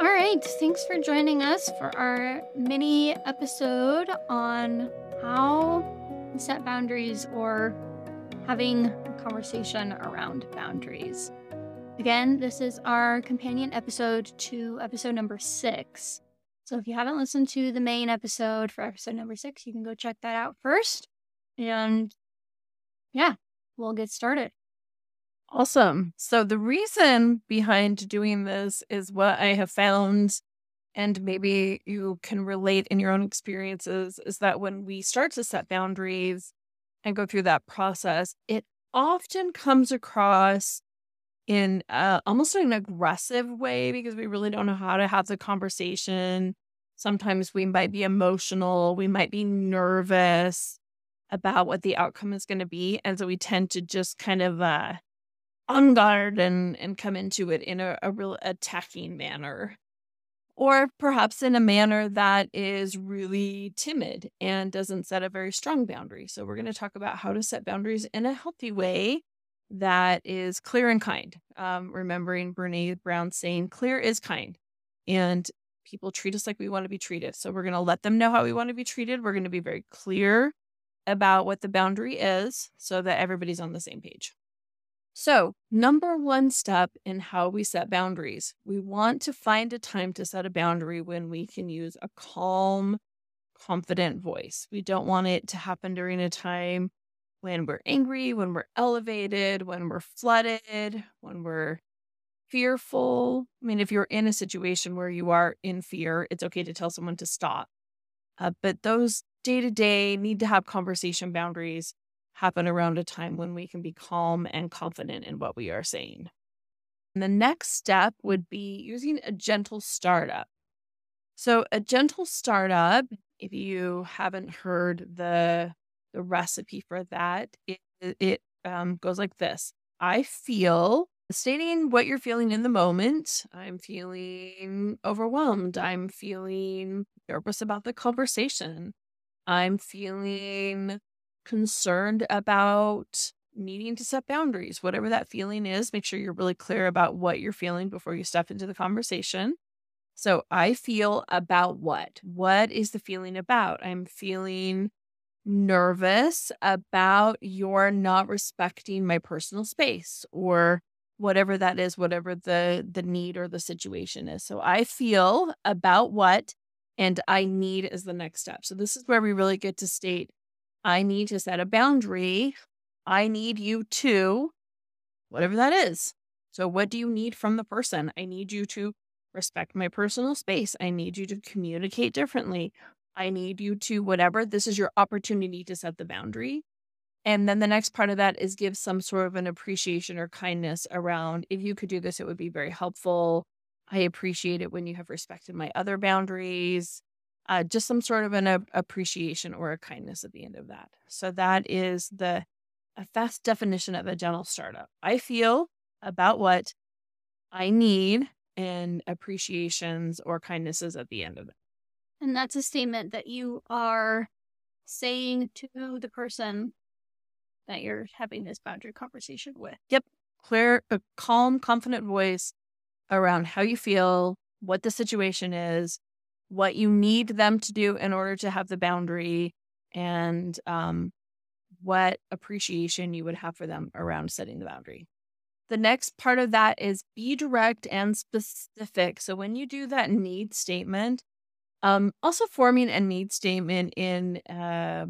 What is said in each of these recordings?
All right. Thanks for joining us for our mini episode on how we set boundaries or having a conversation around boundaries. Again, this is our companion episode to episode number six. So if you haven't listened to the main episode for episode number six, you can go check that out first. And yeah, we'll get started. Awesome. So, the reason behind doing this is what I have found, and maybe you can relate in your own experiences, is that when we start to set boundaries and go through that process, it often comes across in uh, almost an aggressive way because we really don't know how to have the conversation. Sometimes we might be emotional, we might be nervous about what the outcome is going to be. And so we tend to just kind of uh, on guard and, and come into it in a, a real attacking manner. Or perhaps in a manner that is really timid and doesn't set a very strong boundary. So, we're going to talk about how to set boundaries in a healthy way that is clear and kind. Um, remembering Brene Brown saying, clear is kind. And people treat us like we want to be treated. So, we're going to let them know how we want to be treated. We're going to be very clear about what the boundary is so that everybody's on the same page. So, number one step in how we set boundaries, we want to find a time to set a boundary when we can use a calm, confident voice. We don't want it to happen during a time when we're angry, when we're elevated, when we're flooded, when we're fearful. I mean, if you're in a situation where you are in fear, it's okay to tell someone to stop. Uh, but those day to day need to have conversation boundaries happen around a time when we can be calm and confident in what we are saying. And the next step would be using a gentle startup. So, a gentle startup, if you haven't heard the the recipe for that, it, it um, goes like this: I feel stating what you're feeling in the moment. I'm feeling overwhelmed. I'm feeling nervous about the conversation. I'm feeling concerned about needing to set boundaries, whatever that feeling is. Make sure you're really clear about what you're feeling before you step into the conversation. So, I feel about what? What is the feeling about? I'm feeling nervous about your not respecting my personal space or whatever that is whatever the the need or the situation is so i feel about what and I need is the next step. So this is where we really get to state I need to set a boundary. I need you to, whatever that is. So, what do you need from the person? I need you to respect my personal space. I need you to communicate differently. I need you to, whatever. This is your opportunity to set the boundary. And then the next part of that is give some sort of an appreciation or kindness around if you could do this, it would be very helpful. I appreciate it when you have respected my other boundaries. Uh, just some sort of an a- appreciation or a kindness at the end of that. So that is the a fast definition of a gentle startup. I feel about what I need and appreciations or kindnesses at the end of it. And that's a statement that you are saying to the person that you're having this boundary conversation with. Yep. Clear, a calm, confident voice around how you feel, what the situation is, what you need them to do in order to have the boundary, and um, what appreciation you would have for them around setting the boundary. The next part of that is be direct and specific. So when you do that need statement, um, also forming a need statement in uh,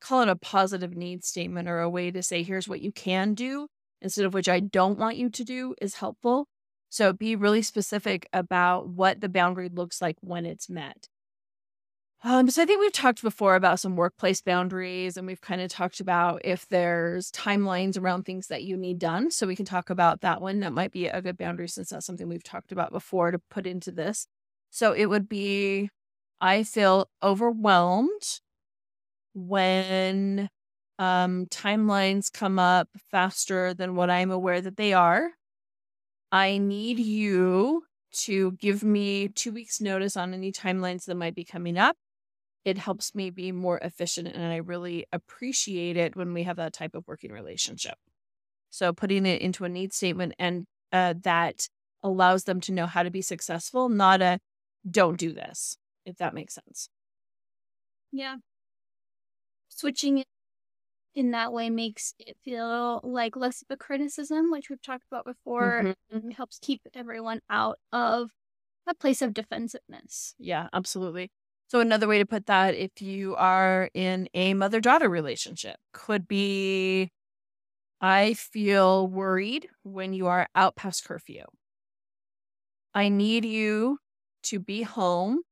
call it a positive need statement or a way to say here's what you can do instead of which I don't want you to do is helpful. So be really specific about what the boundary looks like when it's met. Um, so I think we've talked before about some workplace boundaries, and we've kind of talked about if there's timelines around things that you need done. So we can talk about that one. That might be a good boundary since that's something we've talked about before to put into this. So it would be I feel overwhelmed when um, timelines come up faster than what I'm aware that they are. I need you to give me two weeks' notice on any timelines that might be coming up. It helps me be more efficient, and I really appreciate it when we have that type of working relationship. So, putting it into a need statement and uh, that allows them to know how to be successful, not a don't do this, if that makes sense. Yeah. Switching it in that way makes it feel like less of a criticism, which we've talked about before. Mhm. It helps keep everyone out of a place of defensiveness. Yeah, absolutely. So another way to put that, if you are in a mother-daughter relationship, could be I feel worried when you are out past curfew. I need you to be home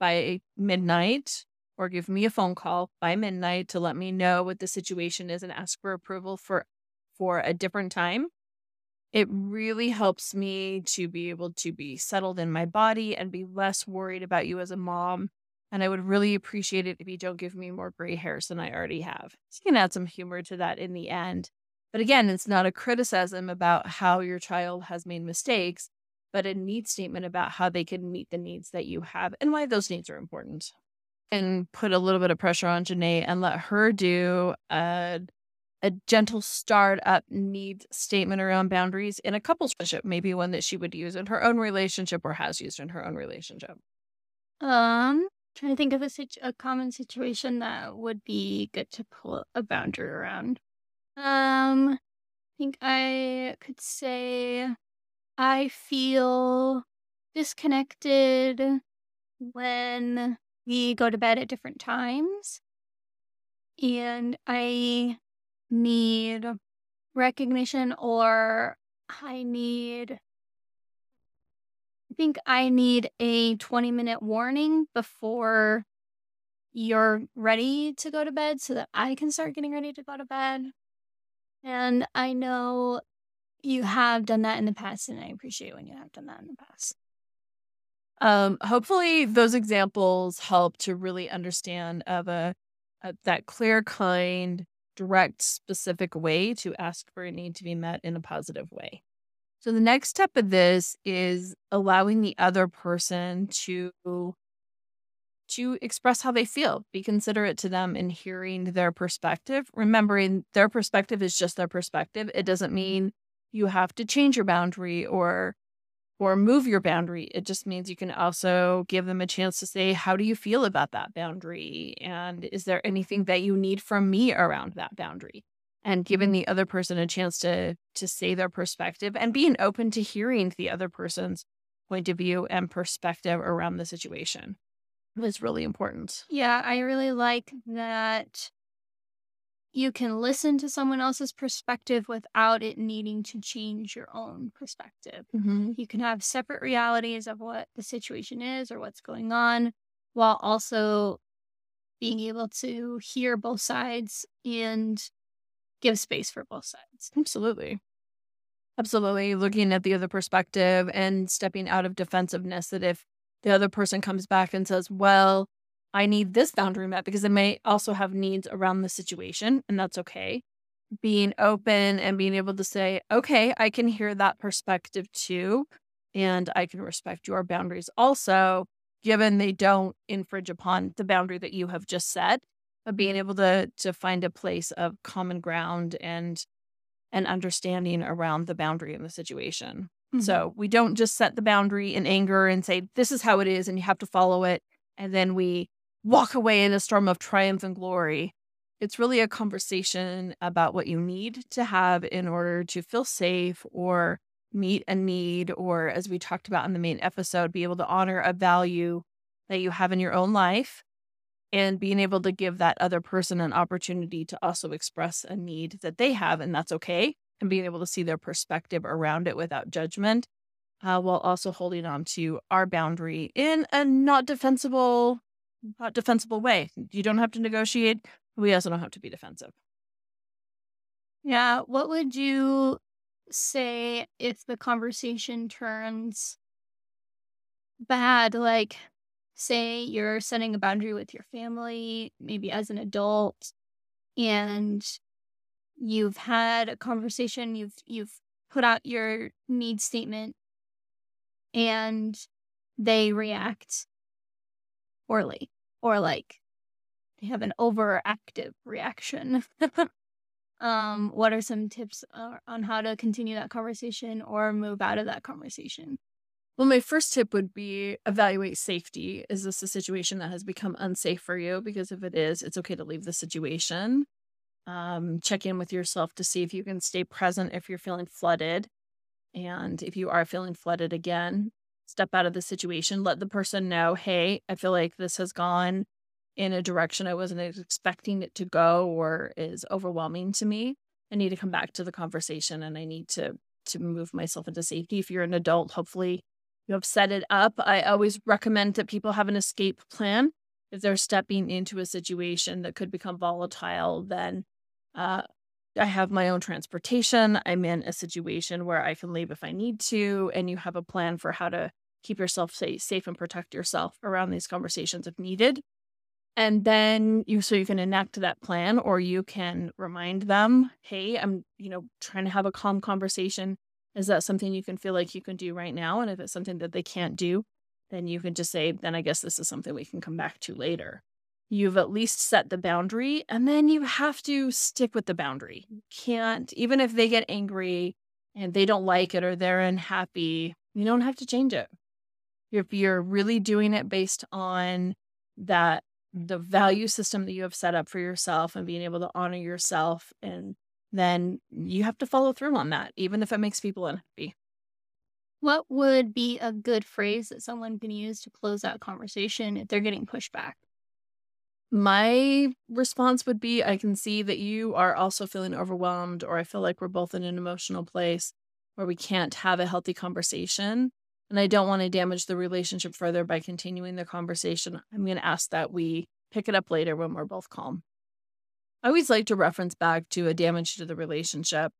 by midnight or give me a phone call by midnight to let me know what the situation is and ask for approval for for a different time. It really helps me to be able to be settled in my body and be less worried about you as a mom. And I would really appreciate it if you don't give me more gray hairs than I already have. So you can add some humor to that in the end. But again, it's not a criticism about how your child has made mistakes, but a needs statement about how they can meet the needs that you have and why those needs are important. And put a little bit of pressure on Janae and let her do a, a gentle start up need statement around boundaries in a couple's relationship, maybe one that she would use in her own relationship or has used in her own relationship. Um, trying to think of a, situ- a common situation that would be good to pull a boundary around. Um, I think I could say I feel disconnected when we go to bed at different times. And I need recognition or I need I think I need a 20 minute warning before you're ready to go to bed so that I can start getting ready to go to bed. And I know you have done that in the past, and I appreciate when you have done that in the past. Um, hopefully those examples help to really understand of a, a that clear, kind, direct, specific way to ask for a need to be met in a positive way. So the next step of this is allowing the other person to to express how they feel, be considerate to them in hearing their perspective, remembering their perspective is just their perspective. It doesn't mean you have to change your boundary or or move your boundary. It just means you can also give them a chance to say, How do you feel about that boundary? And is there anything that you need from me around that boundary? And giving mm-hmm. the other person a chance to to say their perspective and being open to hearing the other person's point of view and perspective around the situation was really important. Yeah, I really like that you can listen to someone else's perspective without it needing to change your own perspective. Mm-hmm. You can have separate realities of what the situation is or what's going on while also being able to hear both sides and give space for both sides. Absolutely. Absolutely. Looking at the other perspective and stepping out of defensiveness that if the other person comes back and says, Well, I need this boundary met because they may also have needs around the situation, and that's okay. Being open and being able to say, Okay, I can hear that perspective too, and I can respect your boundaries also, given they don't infringe upon the boundary that you have just set. But being able to to find a place of common ground and and understanding around the boundary in the situation. Mm-hmm. So we don't just set the boundary in anger and say, this is how it is and you have to follow it. And then we walk away in a storm of triumph and glory. It's really a conversation about what you need to have in order to feel safe or meet a need, or as we talked about in the main episode, be able to honor a value that you have in your own life and being able to give that other person an opportunity to also express a need that they have, and that's okay, and being able to see their perspective around it without judgment, uh, while also holding on to our boundary in a not defensible, defensible way. You don't have to negotiate. We also don't have to be defensive. Yeah. What would you say if the conversation turns bad? Like, say you're setting a boundary with your family, maybe as an adult, and you've had a conversation, you've you've put out your need statement and they react poorly or like they have an overactive reaction. um, what are some tips uh, on how to continue that conversation or move out of that conversation? Well, my first tip would be evaluate safety. Is this a situation that has become unsafe for you? Because if it is, it's okay to leave the situation. Um, check in with yourself to see if you can stay present if you're feeling flooded. And if you are feeling flooded again, step out of the situation. Let the person know, hey, I feel like this has gone in a direction I wasn't expecting it to go or is overwhelming to me. I need to come back to the conversation and I need to to move myself into safety. If you're an adult, hopefully you have set it up. I always recommend that people have an escape plan. If they're stepping into a situation that could become volatile, then uh, I have my own transportation. I'm in a situation where I can leave if I need to, and you have a plan for how to keep yourself safe, safe and protect yourself around these conversations if needed. And then you so you can enact that plan or you can remind them hey i'm you know trying to have a calm conversation. Is that something you can feel like you can do right now? And if it's something that they can't do then you can just say then i guess this is something we can come back to later you've at least set the boundary and then you have to stick with the boundary. You can't even if they get angry and they don't like it or they're unhappy you don't have to change it. If you're really doing it based on that the value system that you have set up for yourself and being able to honor yourself and then you have to follow through on that even if it makes people unhappy. What would be a good phrase that someone can use to close that conversation if they're getting pushback my response would be i can see that you are also feeling overwhelmed or i feel like we're both in an emotional place where we can't have a healthy conversation and I don't want to damage the relationship further by continuing the conversation, I'm going to ask that we pick it up later when we're both calm. I always like to reference back to a damage to the relationship.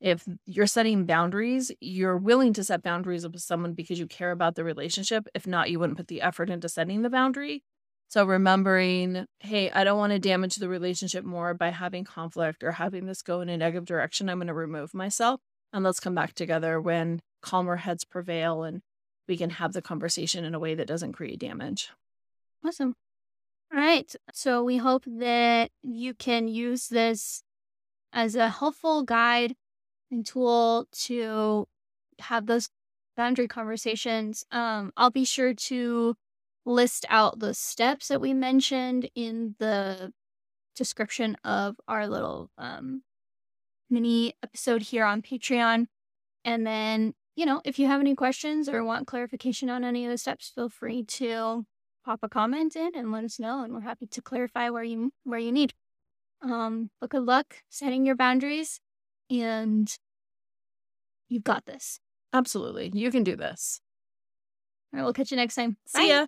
If you're setting boundaries, you're willing to set boundaries with someone because you care about the relationship. If not, you wouldn't put the effort into setting the boundary. So remembering, hey, I don't want to damage the relationship more by having conflict or having this go in a negative direction. I'm going to remove myself and let's come back together when calmer heads prevail and we can have the conversation in a way that doesn't create damage. Awesome. All right. So we hope that you can use this as a helpful guide and tool to have those boundary conversations. Um, I'll be sure to list out the steps that we mentioned in the description of our little um, mini episode here on Patreon. And then you know, if you have any questions or want clarification on any of the steps, feel free to pop a comment in and let us know, and we're happy to clarify where you where you need. Um, but good luck setting your boundaries, and you've got this. Absolutely, you can do this. All right, we'll catch you next time. See Bye. ya.